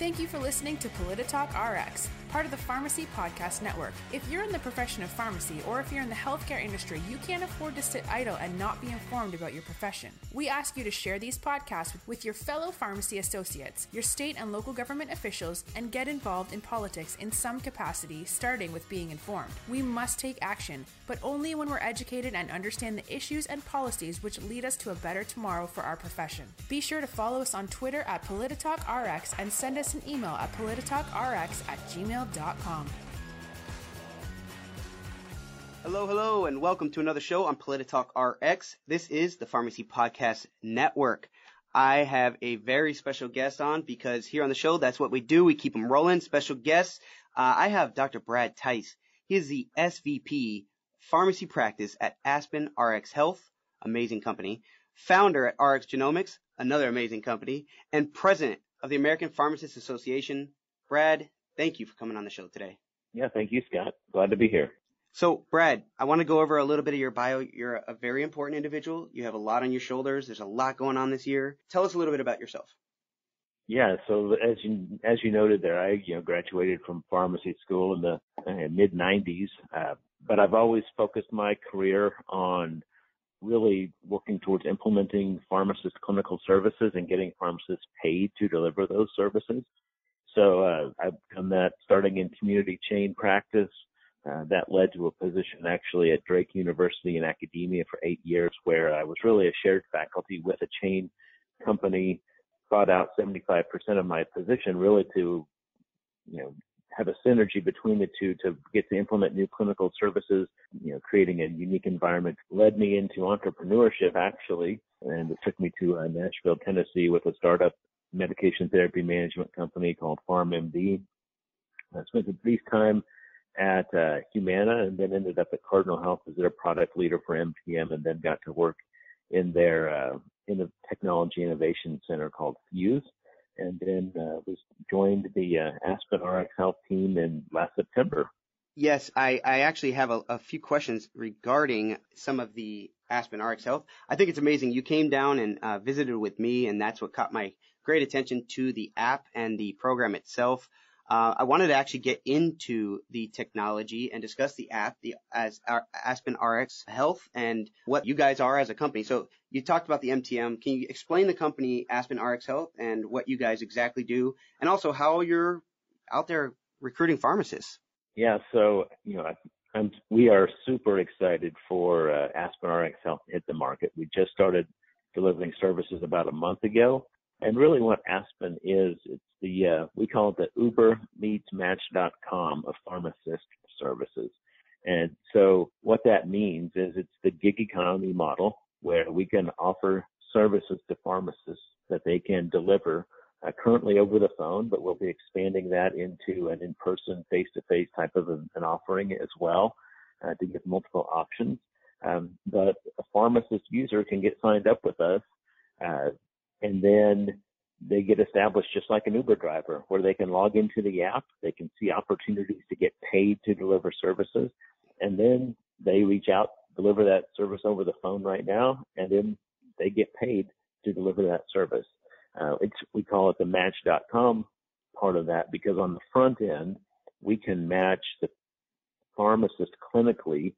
Thank you for listening to Polititalk RX, part of the Pharmacy Podcast Network. If you're in the profession of pharmacy or if you're in the healthcare industry, you can't afford to sit idle and not be informed about your profession. We ask you to share these podcasts with your fellow pharmacy associates, your state and local government officials, and get involved in politics in some capacity, starting with being informed. We must take action, but only when we're educated and understand the issues and policies which lead us to a better tomorrow for our profession. Be sure to follow us on Twitter at PolitalkRX and send us an email at polititalkrx at gmail.com. Hello, hello, and welcome to another show on Polititalk RX. This is the Pharmacy Podcast Network. I have a very special guest on because here on the show, that's what we do. We keep them rolling. Special guests. Uh, I have Dr. Brad Tice. He is the SVP Pharmacy Practice at Aspen RX Health, amazing company, founder at RX Genomics, another amazing company, and president of the American Pharmacists Association. Brad, thank you for coming on the show today. Yeah, thank you, Scott. Glad to be here. So, Brad, I want to go over a little bit of your bio. You're a very important individual. You have a lot on your shoulders. There's a lot going on this year. Tell us a little bit about yourself. Yeah, so as you as you noted there, I you know graduated from pharmacy school in the uh, mid '90s, uh, but I've always focused my career on really working towards implementing pharmacist clinical services and getting pharmacists paid to deliver those services. So uh, I've done that starting in community chain practice. Uh, that led to a position actually at Drake University in academia for eight years, where I was really a shared faculty with a chain company. Brought out 75% of my position really to, you know, have a synergy between the two to get to implement new clinical services, you know, creating a unique environment led me into entrepreneurship actually. And it took me to uh, Nashville, Tennessee with a startup medication therapy management company called PharmMD. I spent a brief time at uh, Humana and then ended up at Cardinal Health as their product leader for MTM and then got to work in their uh, in the technology innovation center called Fuse and then uh, was joined the uh, Aspen RX Health team in last September. Yes, I, I actually have a, a, few questions regarding some of the Aspen RX Health. I think it's amazing. You came down and uh, visited with me, and that's what caught my great attention to the app and the program itself. Uh, I wanted to actually get into the technology and discuss the app, the as our Aspen RX Health, and what you guys are as a company. So you talked about the MTM. Can you explain the company Aspen RX Health and what you guys exactly do, and also how you're out there recruiting pharmacists? Yeah, so you know, I'm, we are super excited for uh, Aspen RX Health to hit the market. We just started delivering services about a month ago, and really what Aspen is, it's the, uh, we call it the Uber meets Match.com of pharmacist services. And so what that means is it's the gig economy model where we can offer services to pharmacists that they can deliver uh, currently over the phone, but we'll be expanding that into an in-person, face-to-face type of an, an offering as well uh, to give multiple options. Um, but a pharmacist user can get signed up with us uh, and then they get established just like an Uber driver where they can log into the app, they can see opportunities to get paid to deliver services, and then they reach out, deliver that service over the phone right now, and then they get paid to deliver that service. Uh, it's, we call it the match.com part of that because on the front end, we can match the pharmacist clinically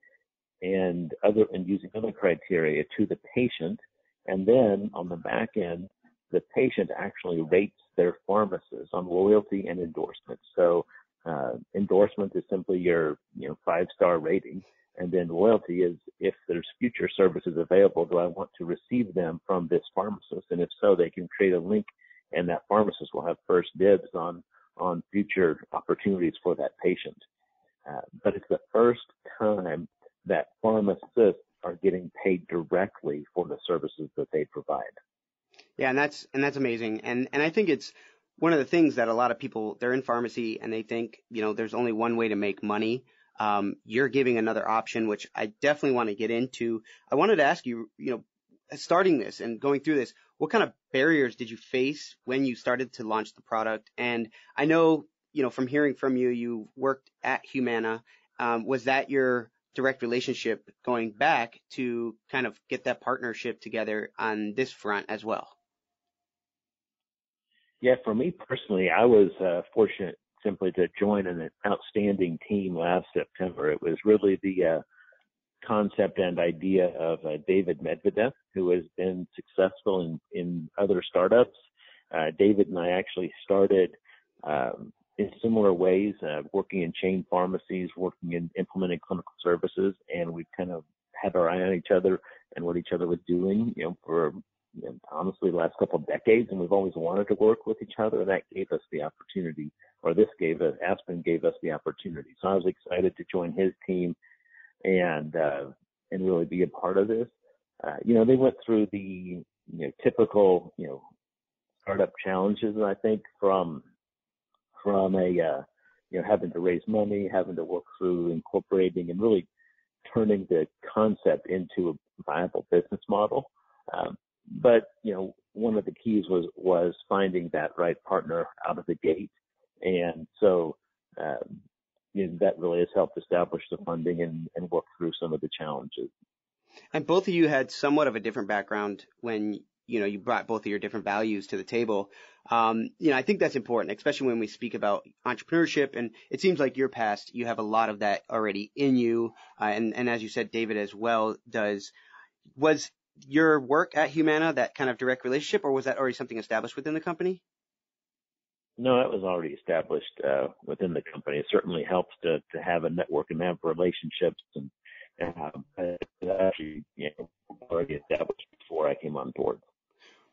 and other, and using other criteria to the patient and then on the back end, the patient actually rates their pharmacist on loyalty and endorsement. So uh, endorsement is simply your you know five star rating, and then loyalty is if there's future services available, do I want to receive them from this pharmacist? And if so, they can create a link, and that pharmacist will have first dibs on on future opportunities for that patient. Uh, but it's the first time that pharmacists are getting paid directly for the services that they provide. Yeah, and that's and that's amazing. And and I think it's one of the things that a lot of people they're in pharmacy and they think you know there's only one way to make money. Um, you're giving another option, which I definitely want to get into. I wanted to ask you, you know, starting this and going through this, what kind of barriers did you face when you started to launch the product? And I know, you know, from hearing from you, you worked at Humana. Um, was that your direct relationship going back to kind of get that partnership together on this front as well. Yeah, for me personally, I was uh, fortunate simply to join an outstanding team last September. It was really the uh, concept and idea of uh, David Medvedeff, who has been successful in, in other startups. Uh, David and I actually started um, in similar ways, uh, working in chain pharmacies, working in implementing clinical services, and we kind of had our eye on each other and what each other was doing, you know, for you know, honestly the last couple of decades, and we've always wanted to work with each other. And that gave us the opportunity, or this gave us, Aspen gave us the opportunity. So I was excited to join his team and uh, and really be a part of this. Uh, you know, they went through the you know typical you know startup challenges, and I think from from a uh, you know having to raise money, having to work through incorporating, and really turning the concept into a viable business model. Um, but you know, one of the keys was was finding that right partner out of the gate, and so um, you know, that really has helped establish the funding and, and work through some of the challenges. And both of you had somewhat of a different background when you know you brought both of your different values to the table. Um, you know, I think that's important, especially when we speak about entrepreneurship. And it seems like your past, you have a lot of that already in you. Uh, and and as you said, David as well does. Was your work at Humana that kind of direct relationship, or was that already something established within the company? No, that was already established uh, within the company. It certainly helps to to have a network and have relationships, and um, actually you know, already established before I came on board.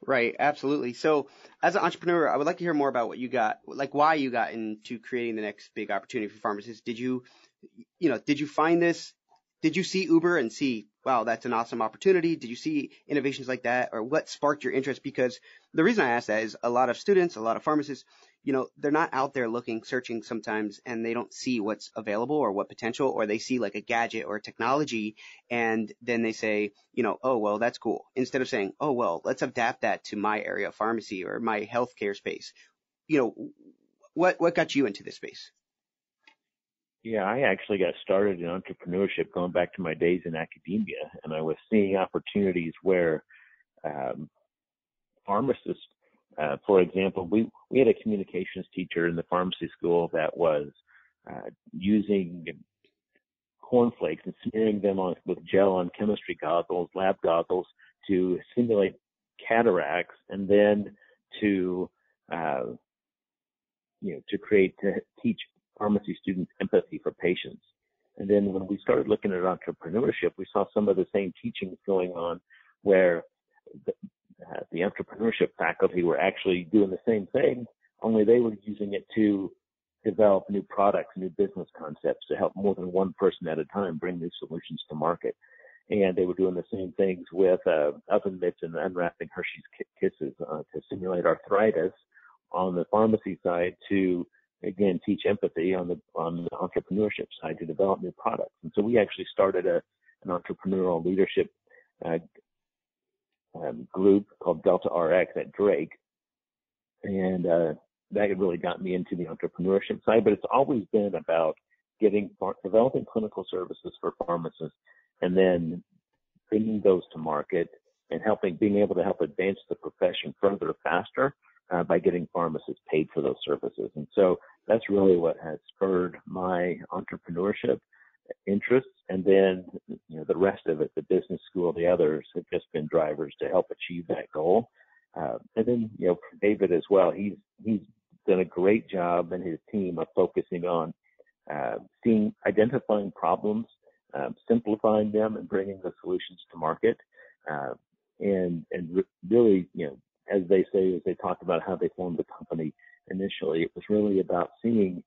Right, absolutely. So, as an entrepreneur, I would like to hear more about what you got, like why you got into creating the next big opportunity for pharmacists. Did you, you know, did you find this? Did you see Uber and see, wow, that's an awesome opportunity? Did you see innovations like that, or what sparked your interest? Because the reason I ask that is a lot of students, a lot of pharmacists, you know, they're not out there looking, searching sometimes, and they don't see what's available or what potential, or they see like a gadget or a technology, and then they say, you know, oh, well, that's cool. Instead of saying, oh, well, let's adapt that to my area of pharmacy or my healthcare space. You know, what, what got you into this space? Yeah, I actually got started in entrepreneurship going back to my days in academia, and I was seeing opportunities where um, pharmacists uh, for example, we, we had a communications teacher in the pharmacy school that was uh, using cornflakes and smearing them on with gel on chemistry goggles, lab goggles, to simulate cataracts, and then to uh, you know to create to teach pharmacy students empathy for patients. And then when we started looking at entrepreneurship, we saw some of the same teachings going on where uh, the entrepreneurship faculty were actually doing the same thing, only they were using it to develop new products, new business concepts to help more than one person at a time bring new solutions to market. And they were doing the same things with uh, oven mitts and unwrapping Hershey's Kisses uh, to simulate arthritis on the pharmacy side to again teach empathy on the on the entrepreneurship side to develop new products. And so we actually started a an entrepreneurial leadership uh, um, group called Delta RX at Drake, and uh, that really got me into the entrepreneurship side. But it's always been about getting developing clinical services for pharmacists, and then bringing those to market and helping being able to help advance the profession further faster uh, by getting pharmacists paid for those services. And so that's really what has spurred my entrepreneurship interests, and then you know the rest of it, the business school, the others have just been drivers to help achieve that goal. Uh, and then you know David as well, he's he's done a great job and his team of focusing on uh, seeing identifying problems, um, simplifying them, and bringing the solutions to market. Uh, and and really, you know, as they say, as they talked about how they formed the company initially, it was really about seeing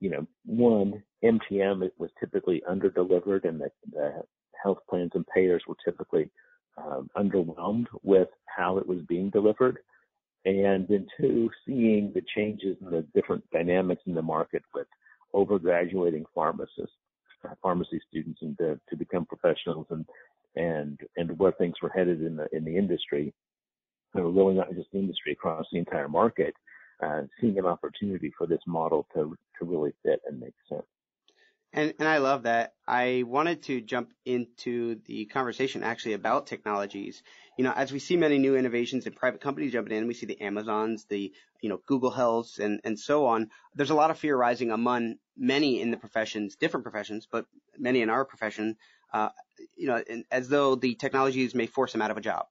you know, one, MTM it was typically underdelivered and the, the health plans and payers were typically um, underwhelmed with how it was being delivered. And then two, seeing the changes in the different dynamics in the market with overgraduating pharmacists, pharmacy students and to, to become professionals and, and, and where things were headed in the, in the industry, and really not just the industry across the entire market uh, seeing an opportunity for this model to to really fit and make sense. And, and I love that. I wanted to jump into the conversation actually about technologies. You know, as we see many new innovations and private companies jumping in, we see the Amazons, the, you know, Google Healths and, and so on. There's a lot of fear rising among many in the professions, different professions, but many in our profession, uh, you know, as though the technologies may force them out of a job.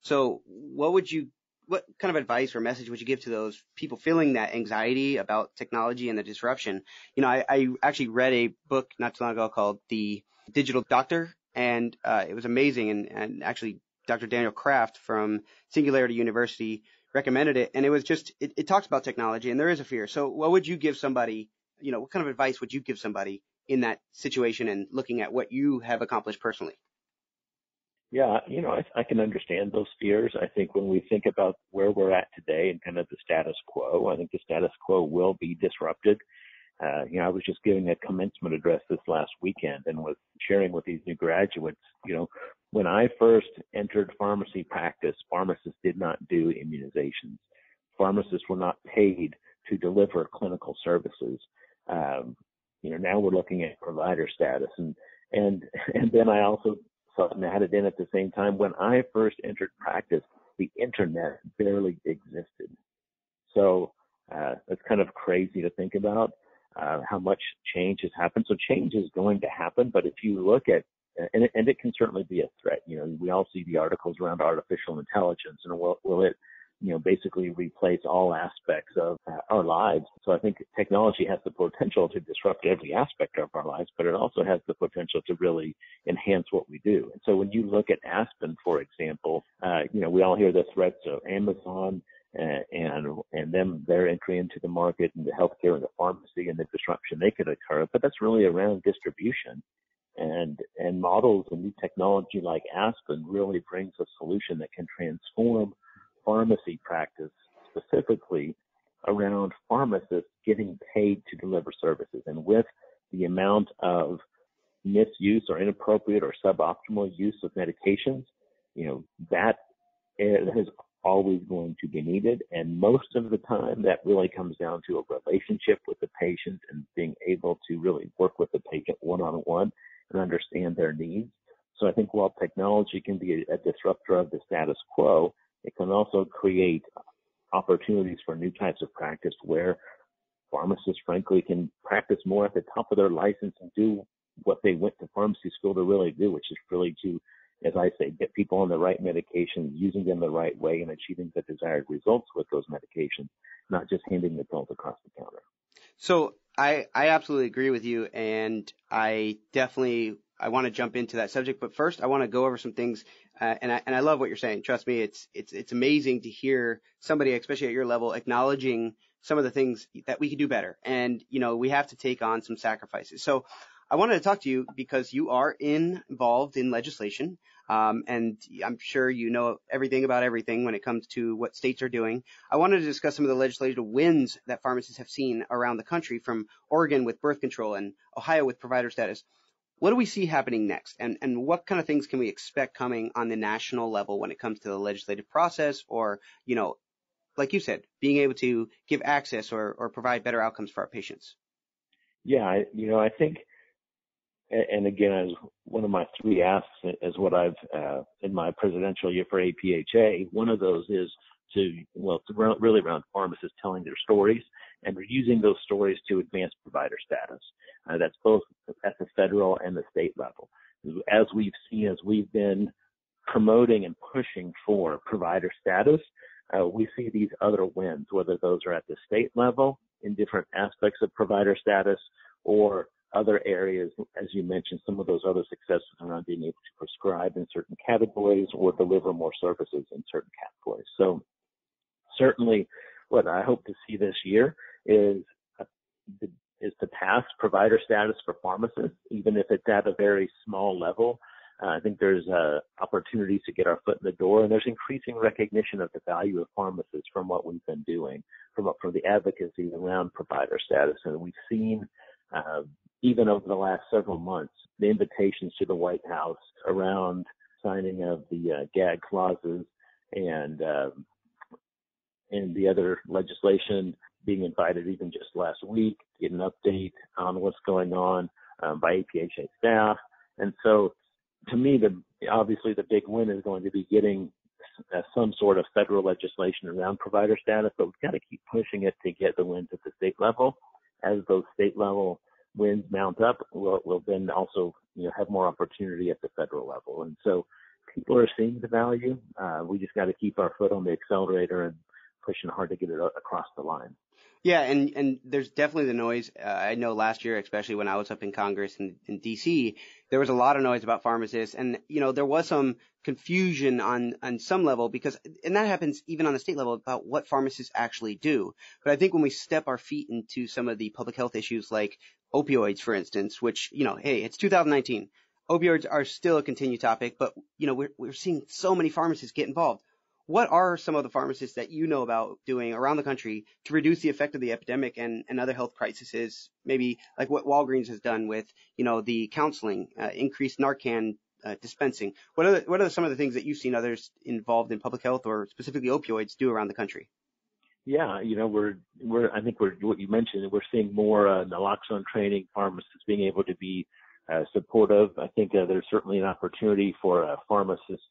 So what would you what kind of advice or message would you give to those people feeling that anxiety about technology and the disruption? You know, I, I actually read a book not too long ago called The Digital Doctor, and uh, it was amazing. And, and actually, Dr. Daniel Kraft from Singularity University recommended it, and it was just it, it talks about technology, and there is a fear. So, what would you give somebody? You know, what kind of advice would you give somebody in that situation and looking at what you have accomplished personally? Yeah, you know, I, I can understand those fears. I think when we think about where we're at today and kind of the status quo, I think the status quo will be disrupted. Uh, you know, I was just giving a commencement address this last weekend and was sharing with these new graduates, you know, when I first entered pharmacy practice, pharmacists did not do immunizations. Pharmacists were not paid to deliver clinical services. Um, you know, now we're looking at provider status and, and, and then I also something added in at the same time. When I first entered practice, the internet barely existed. So uh, it's kind of crazy to think about uh, how much change has happened. So change is going to happen, but if you look at and it, and it can certainly be a threat. You know, we all see the articles around artificial intelligence, and will will it you know, basically replace all aspects of uh, our lives. So I think technology has the potential to disrupt every aspect of our lives, but it also has the potential to really enhance what we do. And so when you look at Aspen, for example, uh, you know, we all hear the threats of Amazon and, and and them their entry into the market and the healthcare and the pharmacy and the disruption they could occur, but that's really around distribution. And and models and new technology like Aspen really brings a solution that can transform pharmacy practice specifically around pharmacists getting paid to deliver services. And with the amount of misuse or inappropriate or suboptimal use of medications, you know, that is always going to be needed. And most of the time that really comes down to a relationship with the patient and being able to really work with the patient one on one and understand their needs. So I think while technology can be a, disruptor of the status quo, it can also create opportunities for new types of practice where pharmacists, frankly, can practice more at the top of their license and do what they went to pharmacy school to really do, which is really to, as I say, get people on the right medications, using them the right way, and achieving the desired results with those medications, not just handing the pills across the counter. So I, I absolutely agree with you, and I definitely I want to jump into that subject, but first I want to go over some things. Uh, and I and I love what you're saying. Trust me, it's it's it's amazing to hear somebody, especially at your level, acknowledging some of the things that we could do better. And you know, we have to take on some sacrifices. So I wanted to talk to you because you are in, involved in legislation, um, and I'm sure you know everything about everything when it comes to what states are doing. I wanted to discuss some of the legislative wins that pharmacists have seen around the country, from Oregon with birth control and Ohio with provider status what do we see happening next and, and what kind of things can we expect coming on the national level when it comes to the legislative process or, you know, like you said, being able to give access or, or provide better outcomes for our patients? Yeah, I, you know, I think, and again, as one of my three asks is what I've, uh, in my presidential year for APHA, one of those is to, well, to really around pharmacists telling their stories and we're using those stories to advance provider status. Uh, that's both at the federal and the state level. As we've seen, as we've been promoting and pushing for provider status, uh, we see these other wins, whether those are at the state level in different aspects of provider status or other areas, as you mentioned, some of those other successes around being able to prescribe in certain categories or deliver more services in certain categories. So certainly what I hope to see this year is is to pass provider status for pharmacists, even if it's at a very small level. Uh, I think there's uh, opportunities to get our foot in the door, and there's increasing recognition of the value of pharmacists from what we've been doing, from from the advocacy around provider status, and we've seen. Uh, even over the last several months, the invitations to the White House around signing of the uh, gag clauses and um, and the other legislation being invited even just last week to get an update on what's going on um, by APHA staff. And so to me, the obviously the big win is going to be getting uh, some sort of federal legislation around provider status, but we've got to keep pushing it to get the wins at the state level. As those state level wins mount up, we'll, we'll then also you know have more opportunity at the federal level. And so people are seeing the value. Uh, we just got to keep our foot on the accelerator and pushing hard to get it across the line. Yeah, and and there's definitely the noise. Uh, I know last year, especially when I was up in Congress in, in D.C., there was a lot of noise about pharmacists, and you know there was some confusion on on some level because, and that happens even on the state level about what pharmacists actually do. But I think when we step our feet into some of the public health issues like opioids, for instance, which you know, hey, it's 2019. Opioids are still a continued topic, but you know we're we're seeing so many pharmacists get involved what are some of the pharmacists that you know about doing around the country to reduce the effect of the epidemic and, and other health crises? Maybe like what Walgreens has done with, you know, the counseling, uh, increased Narcan uh, dispensing. What are the, what are some of the things that you've seen others involved in public health or specifically opioids do around the country? Yeah, you know, we're we're I think we're what you mentioned. We're seeing more uh, naloxone training, pharmacists being able to be uh, supportive. I think uh, there's certainly an opportunity for uh, pharmacists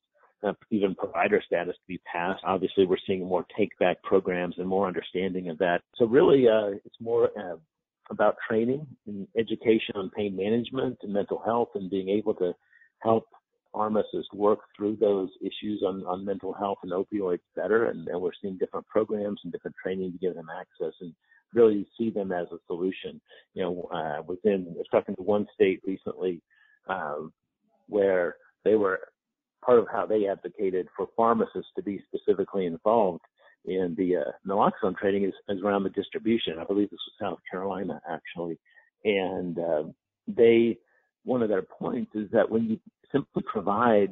uh, even provider status to be passed. Obviously, we're seeing more take back programs and more understanding of that. So really, uh, it's more uh, about training and education on pain management and mental health and being able to help pharmacists work through those issues on, on mental health and opioids better. And, and we're seeing different programs and different training to give them access and really see them as a solution. You know, uh, within, I was talking to one state recently, uh, where they were part of how they advocated for pharmacists to be specifically involved in the uh, naloxone trading is, is around the distribution. I believe this was South Carolina actually, and uh, they one of their points is that when you simply provide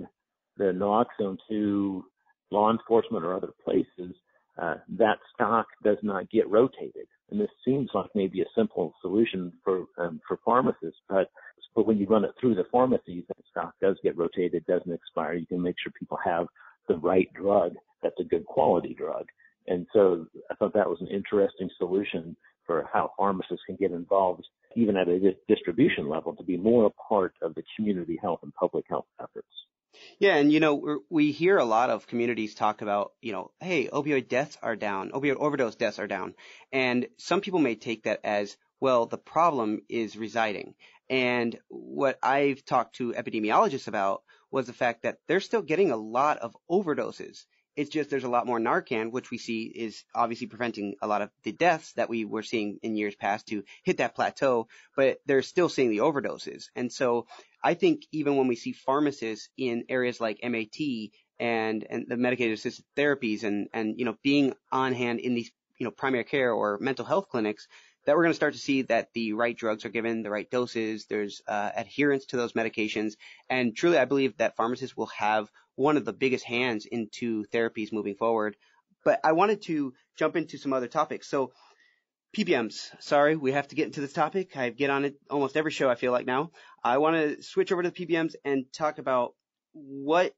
the naloxone to law enforcement or other places, uh, that stock does not get rotated. And this seems like maybe a simple solution for um, for pharmacists, but but when you run it through the pharmacies, that stock does get rotated, doesn't expire. You can make sure people have the right drug that's a good quality drug. And so I thought that was an interesting solution for how pharmacists can get involved, even at a distribution level, to be more a part of the community health and public health efforts. Yeah, and you know we hear a lot of communities talk about you know, hey, opioid deaths are down, opioid overdose deaths are down, and some people may take that as well. The problem is residing, and what I've talked to epidemiologists about was the fact that they're still getting a lot of overdoses. It's just there's a lot more Narcan, which we see is obviously preventing a lot of the deaths that we were seeing in years past to hit that plateau, but they're still seeing the overdoses. And so I think even when we see pharmacists in areas like MAT and, and the medicated assisted therapies and, and, you know, being on hand in these, you know, primary care or mental health clinics, that we're going to start to see that the right drugs are given, the right doses, there's uh, adherence to those medications, and truly I believe that pharmacists will have one of the biggest hands into therapies moving forward. But I wanted to jump into some other topics. So PBMs. Sorry, we have to get into this topic. I get on it almost every show I feel like now. I want to switch over to the PBMs and talk about what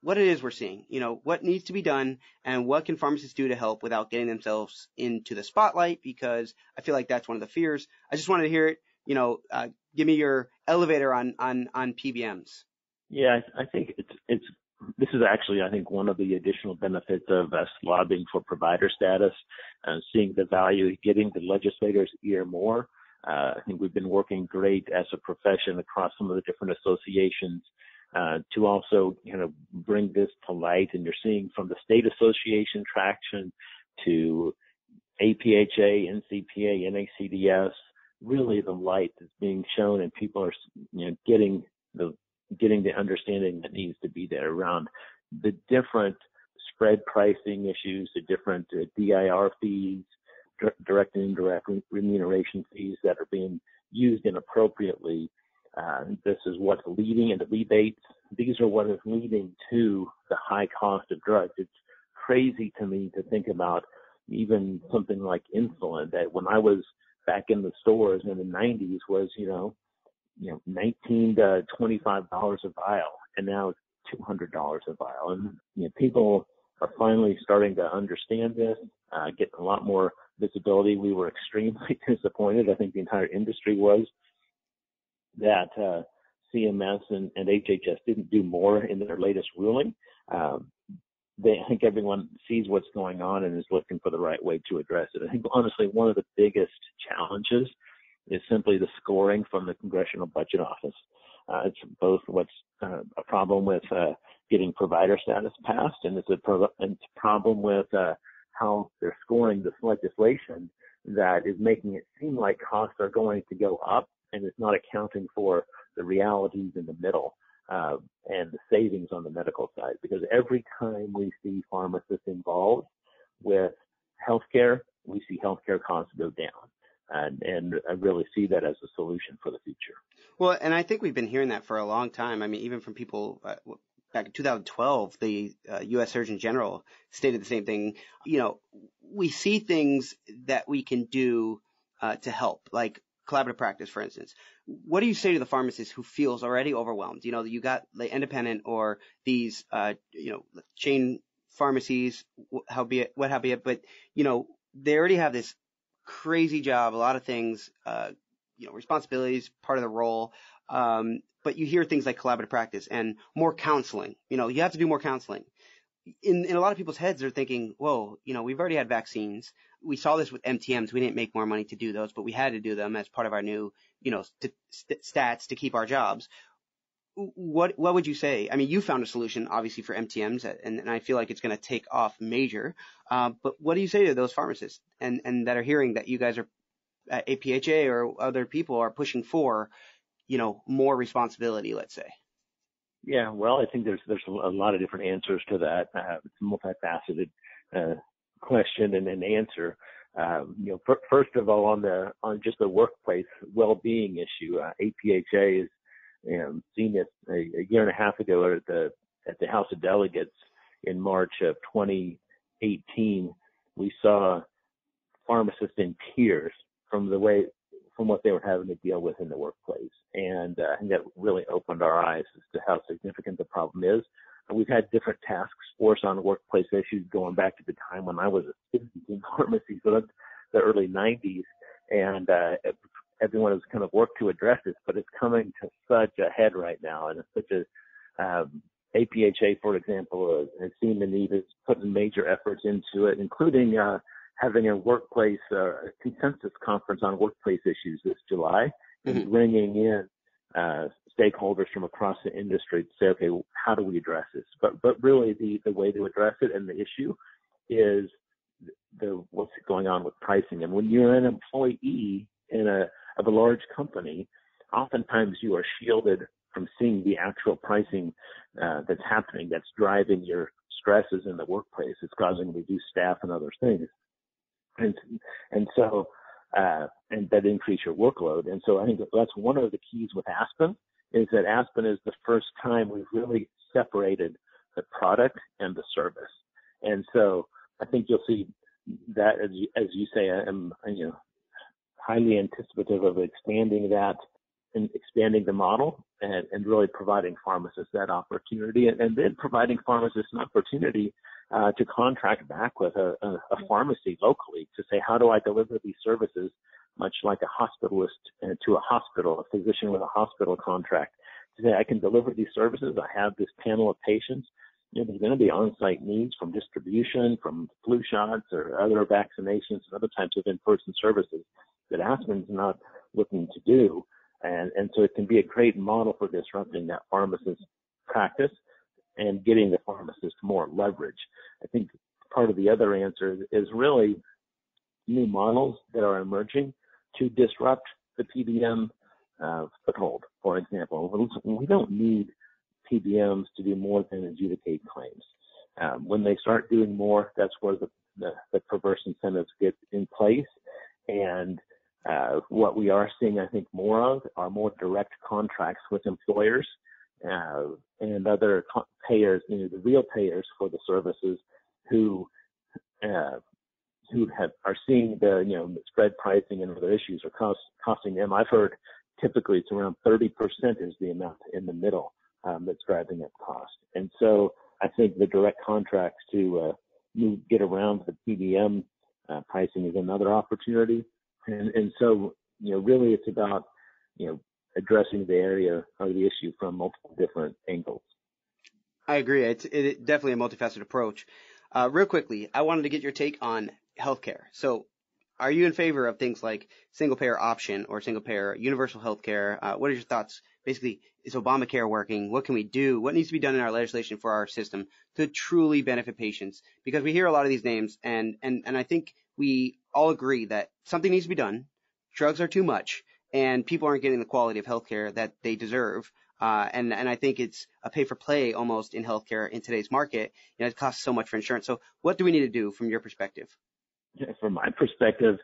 what it is we're seeing, you know, what needs to be done and what can pharmacists do to help without getting themselves into the spotlight because I feel like that's one of the fears. I just wanted to hear it, you know, uh, give me your elevator on, on, on PBMs. Yeah, I think it's, it's, this is actually, I think, one of the additional benefits of us lobbying for provider status, uh, seeing the value, getting the legislators' ear more. Uh, I think we've been working great as a profession across some of the different associations uh, to also you know bring this to light. And you're seeing from the state association traction to APHA, NCPA, NACDS, really the light is being shown, and people are you know getting the getting the understanding that needs to be there around the different spread pricing issues, the different uh, DIR fees, direct and indirect remuneration fees that are being used inappropriately uh, this is what's leading into rebates. These are what is leading to the high cost of drugs. It's crazy to me to think about even something like insulin that when I was back in the stores in the 90s was, you know, you know, 19 to 25 dollars a vial, and now it's 200 dollars a vial. And you know, people are finally starting to understand this, uh, getting a lot more visibility. We were extremely disappointed. I think the entire industry was that uh, CMS and, and, HHS didn't do more in their latest ruling. Um, they, I think everyone sees what's going on and is looking for the right way to address it. I think honestly one of the biggest challenges is simply the scoring from the Congressional Budget Office. Uh, it's both what's uh, a problem with uh, getting provider status passed, and it's a, pro- it's a problem with uh, how they're scoring this legislation that is making it seem like costs are going to go up, and it's not accounting for the realities in the middle uh, and the savings on the medical side. Because every time we see pharmacists involved with healthcare, we see healthcare costs go down and, and I really see that as a solution for the future. Well, and I think we've been hearing that for a long time. I mean, even from people uh, back in 2012, the uh, U.S. Surgeon General stated the same thing. You know, we see things that we can do uh, to help, like collaborative practice, for instance. What do you say to the pharmacist who feels already overwhelmed? You know, you got the independent or these, uh, you know, chain pharmacies, how be it, what have you, but you know, they already have this crazy job, a lot of things, uh, you know, responsibilities, part of the role. Um, but you hear things like collaborative practice and more counseling. You know, you have to do more counseling. In, in a lot of people's heads, they're thinking, whoa, you know, we've already had vaccines. We saw this with MTMs. We didn't make more money to do those, but we had to do them as part of our new, you know, st- st- stats to keep our jobs what what would you say? I mean, you found a solution obviously for MTMs, and, and I feel like it's going to take off major. Uh, but what do you say to those pharmacists and and that are hearing that you guys are at APHA or other people are pushing for, you know, more responsibility? Let's say. Yeah, well, I think there's there's a lot of different answers to that. Uh, it's multifaceted uh, question and an answer. Um, you know, first of all, on the on just the workplace well-being issue, uh, APHA is and seen it a, a year and a half ago at the at the House of Delegates in March of 2018. We saw pharmacists in tears from the way from what they were having to deal with in the workplace, and uh, I think that really opened our eyes as to how significant the problem is. We've had different task force on workplace issues going back to the time when I was a student in pharmacy, so that's the early 90s. And uh, everyone has kind of worked to address this, but it's coming to such a head right now, and it's such a um, APHA, for example, uh, has seen the need, has put major efforts into it, including uh, having a workplace uh, consensus conference on workplace issues this July, mm-hmm. and bringing in uh, stakeholders from across the industry to say, okay, how do we address this? But but really, the the way to address it and the issue is the what's going on with pricing. And when you're an employee in a of a large company, oftentimes you are shielded from seeing the actual pricing uh, that's happening, that's driving your stresses in the workplace. It's causing reduced staff and other things. And, and so, uh, and that increase your workload. And so I think that's one of the keys with Aspen is that Aspen is the first time we've really separated the product and the service. And so I think you'll see that as you, as you say, I'm, you know, highly anticipative of expanding that and expanding the model and, and really providing pharmacists that opportunity and, and then providing pharmacists an opportunity uh, to contract back with a, a, a, pharmacy locally to say, how do I deliver these services much like a hospitalist uh, to a hospital, a physician with a hospital contract to say, I can deliver these services. I have this panel of patients. You know, there's going to be on-site needs from distribution, from flu shots or other vaccinations and other types of in-person services that Aspen's not looking to do. And, and so it can be a great model for disrupting that pharmacist practice and getting the pharmacist more leverage. I think part of the other answer is really new models that are emerging to disrupt the PBM uh, foothold. For example, we don't need PBMs to do more than adjudicate claims. Um, when they start doing more, that's where the, the, the perverse incentives get in place, and uh, what we are seeing, I think, more of are more direct contracts with employers uh, and other co- payers, you know, the real payers for the services who uh, who have are seeing the you know spread pricing and other issues are cost, costing them. I've heard typically it's around 30% is the amount in the middle um, that's driving up cost. And so I think the direct contracts to uh, move, get around the PBM uh, pricing is another opportunity. And, and so, you know, really it's about, you know, addressing the area or the issue from multiple different angles. I agree. It's it, definitely a multifaceted approach. Uh, real quickly, I wanted to get your take on healthcare. So, are you in favor of things like single payer option or single payer universal healthcare? Uh, what are your thoughts? Basically, is Obamacare working? What can we do? What needs to be done in our legislation for our system to truly benefit patients? Because we hear a lot of these names, and and and I think we all agree that something needs to be done. Drugs are too much, and people aren't getting the quality of healthcare that they deserve. Uh, and, and I think it's a pay for play almost in healthcare in today's market. You know, it costs so much for insurance. So what do we need to do from your perspective? From my perspective,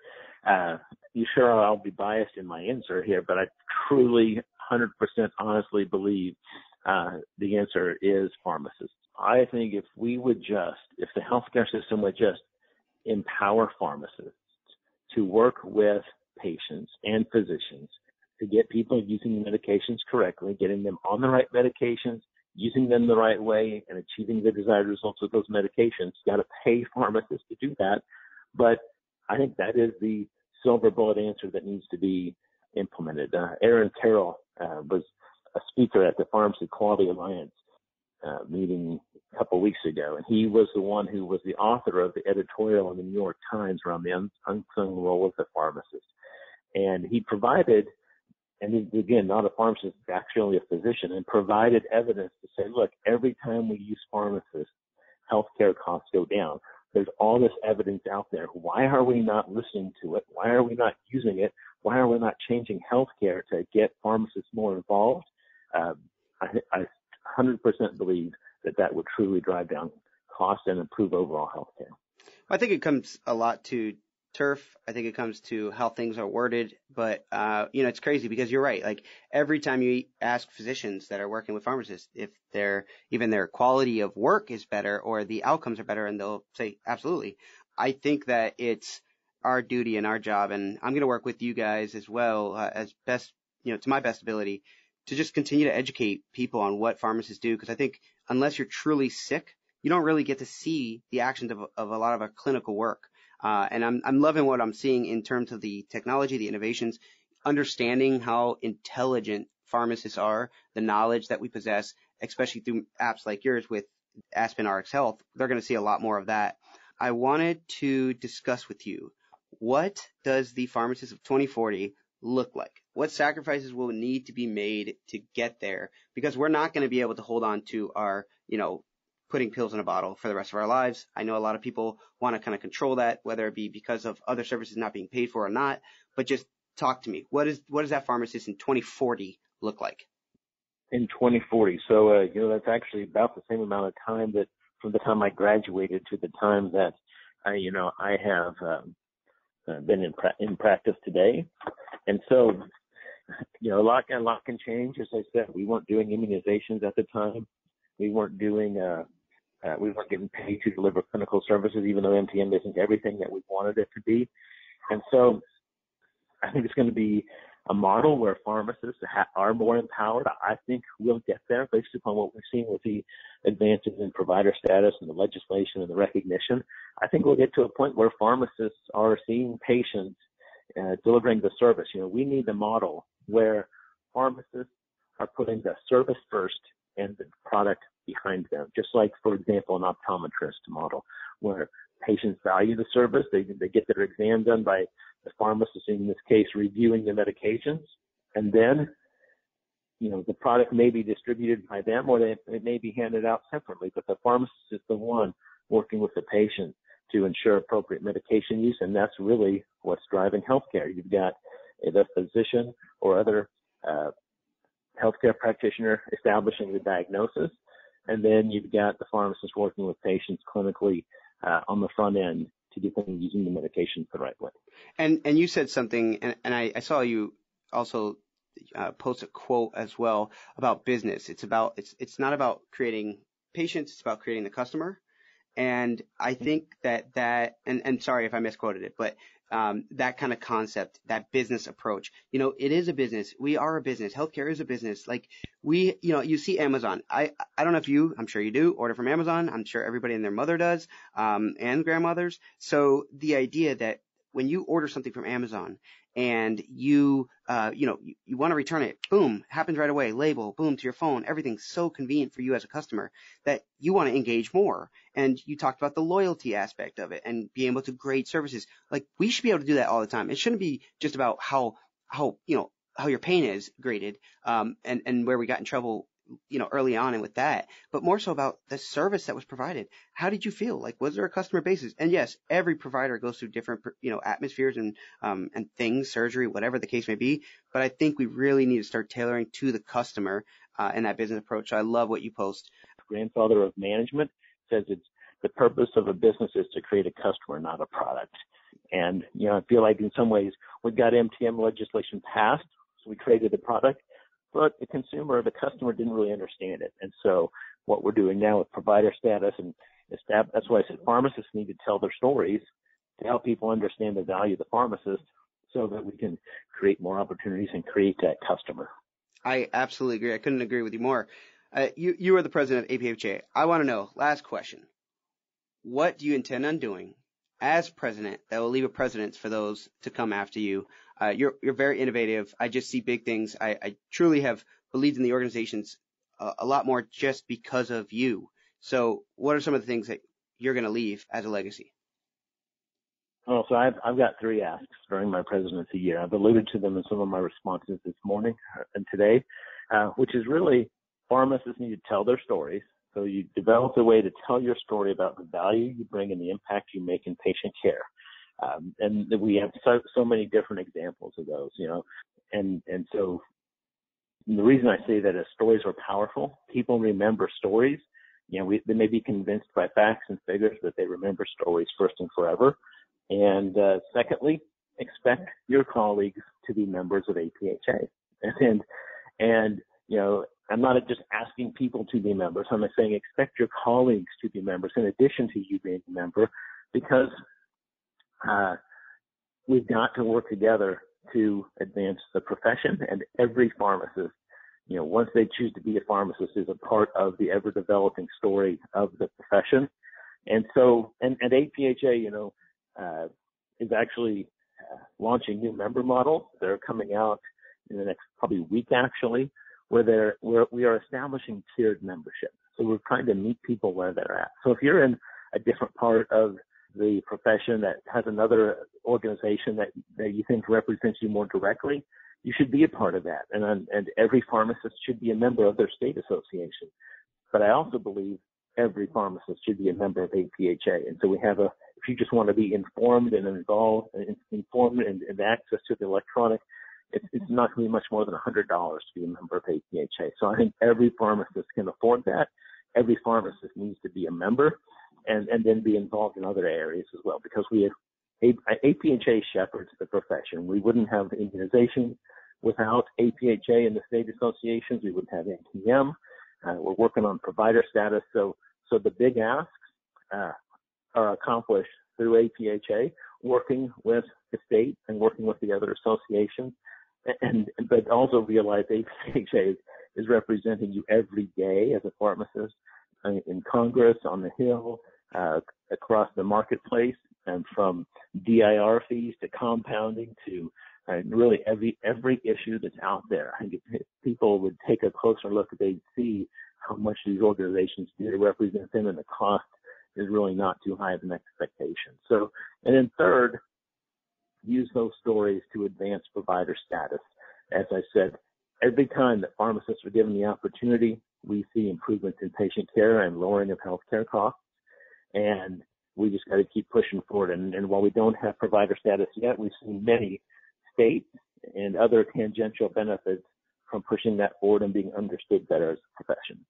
uh, you sure I'll be biased in my answer here, but I truly 100% honestly believe, uh, the answer is pharmacists. I think if we would just, if the healthcare system would just empower pharmacists to work with patients and physicians to get people using the medications correctly, getting them on the right medications, using them the right way, and achieving the desired results with those medications. You got to pay pharmacists to do that. But I think that is the silver bullet answer that needs to be implemented. Uh, Aaron Carroll uh, was a speaker at the Pharmacy Quality Alliance uh, meeting a couple weeks ago, and he was the one who was the author of the editorial in the New York Times around the unsung role of the pharmacist. And he provided and again not a pharmacist, actually a physician, and provided evidence to say, look, every time we use pharmacists, healthcare costs go down. There's all this evidence out there. Why are we not listening to it? Why are we not using it? Why are we not changing healthcare to get pharmacists more involved? Um, I, I 100% believe that that would truly drive down costs and improve overall healthcare. I think it comes a lot to turf. I think it comes to how things are worded, but uh, you know, it's crazy because you're right. Like every time you ask physicians that are working with pharmacists if their even their quality of work is better or the outcomes are better, and they'll say absolutely. I think that it's our duty and our job, and I'm going to work with you guys as well uh, as best you know to my best ability to just continue to educate people on what pharmacists do because I think unless you're truly sick, you don't really get to see the actions of, of a lot of our clinical work. Uh, and I'm, I'm loving what I'm seeing in terms of the technology, the innovations, understanding how intelligent pharmacists are, the knowledge that we possess, especially through apps like yours with Aspen RX Health. They're going to see a lot more of that. I wanted to discuss with you what does the pharmacist of 2040 look like? What sacrifices will need to be made to get there? Because we're not going to be able to hold on to our, you know, putting pills in a bottle for the rest of our lives. I know a lot of people want to kind of control that, whether it be because of other services not being paid for or not. But just talk to me. What is what does that pharmacist in 2040 look like? In 2040, so uh, you know that's actually about the same amount of time that from the time I graduated to the time that I, you know, I have um, uh, been in pra- in practice today, and so you know a lot a lot can change. As I said, we weren't doing immunizations at the time. We weren't doing uh, uh, we weren't getting paid to deliver clinical services, even though MTM isn't everything that we wanted it to be. And so I think it's going to be a model where pharmacists ha- are more empowered. I think we'll get there based upon what we're seeing with the advances in provider status and the legislation and the recognition. I think we'll get to a point where pharmacists are seeing patients uh, delivering the service. You know, we need a model where pharmacists are putting the service first and the product behind them. Just like, for example, an optometrist model where patients value the service. They, they get their exam done by the pharmacist, in this case, reviewing the medications. And then, you know, the product may be distributed by them or they, it may be handed out separately, but the pharmacist is the one working with the patient to ensure appropriate medication use. And that's really what's driving healthcare. You've got the physician or other uh, healthcare practitioner establishing the diagnosis, and then you've got the pharmacist working with patients clinically uh, on the front end to get them using the medications the right way. And and you said something, and, and I, I saw you also uh, post a quote as well about business. It's about it's it's not about creating patients; it's about creating the customer. And I think that that and and sorry if I misquoted it, but um, that kind of concept, that business approach. You know, it is a business. We are a business. Healthcare is a business. Like we, you know, you see Amazon. I, I don't know if you, I'm sure you do, order from Amazon. I'm sure everybody and their mother does, um, and grandmothers. So the idea that when you order something from Amazon and you, uh, you know, you, you want to return it, boom, happens right away, label, boom, to your phone, everything's so convenient for you as a customer that you want to engage more. And you talked about the loyalty aspect of it and being able to grade services. Like we should be able to do that all the time. It shouldn't be just about how, how, you know, how your pain is graded, um, and, and where we got in trouble you know, early on and with that, but more so about the service that was provided. How did you feel? Like, was there a customer basis? And yes, every provider goes through different, you know, atmospheres and, um, and things, surgery, whatever the case may be. But I think we really need to start tailoring to the customer, uh, in that business approach. So I love what you post. Grandfather of management says it's the purpose of a business is to create a customer, not a product. And, you know, I feel like in some ways we've got MTM legislation passed, so we created a product but the consumer, the customer didn't really understand it. And so what we're doing now with provider status and that's why I said pharmacists need to tell their stories to help people understand the value of the pharmacist so that we can create more opportunities and create that customer. I absolutely agree. I couldn't agree with you more. Uh, you, you are the president of APHA. I want to know, last question. What do you intend on doing as president that will leave a precedence for those to come after you uh, you're you're very innovative. I just see big things. I, I truly have believed in the organizations a, a lot more just because of you. So, what are some of the things that you're going to leave as a legacy? Oh, so I've I've got three asks during my presidency year. I've alluded to them in some of my responses this morning and today, uh, which is really pharmacists need to tell their stories. So you develop a way to tell your story about the value you bring and the impact you make in patient care. Um, and we have so, so many different examples of those, you know, and, and so the reason I say that is stories are powerful. People remember stories. You know, we, they may be convinced by facts and figures, but they remember stories first and forever. And uh, secondly, expect your colleagues to be members of APHA. And and you know, I'm not just asking people to be members. I'm saying expect your colleagues to be members in addition to you being a member, because uh, we've got to work together to advance the profession and every pharmacist, you know, once they choose to be a pharmacist is a part of the ever developing story of the profession. And so, and, and APHA, you know, uh, is actually uh, launching new member models. They're coming out in the next probably week actually, where where we are establishing tiered membership. So we're trying to meet people where they're at. So if you're in a different part of the profession that has another organization that, that you think represents you more directly, you should be a part of that. And, and every pharmacist should be a member of their state association. But I also believe every pharmacist should be a member of APHA. And so we have a, if you just want to be informed and involved, informed and, and access to the electronic, it's, it's not going to be much more than $100 to be a member of APHA. So I think every pharmacist can afford that. Every pharmacist needs to be a member and, and then be involved in other areas as well because we have APHA shepherds the profession. We wouldn't have immunization without APHA and the state associations. We wouldn't have MTM. Uh, we're working on provider status. So, so the big asks uh, are accomplished through APHA, working with the state and working with the other associations, and but also realize APHA is, is representing you every day as a pharmacist in Congress, on the Hill, uh, across the marketplace, and from DIR fees to compounding to uh, really every every issue that's out there. I think if people would take a closer look, they'd see how much these organizations do to represent them, and the cost is really not too high of an expectation. So, and then third, use those stories to advance provider status. As I said, every time that pharmacists are given the opportunity, we see improvements in patient care and lowering of healthcare costs and we just got to keep pushing forward. And, and while we don't have provider status yet, we've seen many states and other tangential benefits from pushing that forward and being understood better as a profession.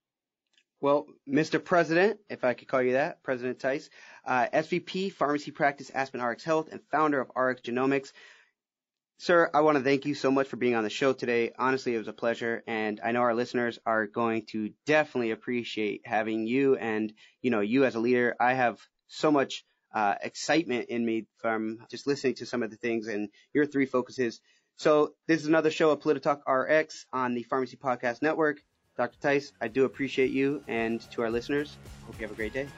Well, Mr. President, if I could call you that, President Tice, uh, SVP Pharmacy Practice Aspen RX Health and founder of RxGenomix. Sir, I want to thank you so much for being on the show today. Honestly, it was a pleasure, and I know our listeners are going to definitely appreciate having you and you know you as a leader. I have so much uh, excitement in me from just listening to some of the things and your three focuses. So this is another show of Polititalk RX on the Pharmacy Podcast Network. Dr. Tice, I do appreciate you, and to our listeners, hope you have a great day.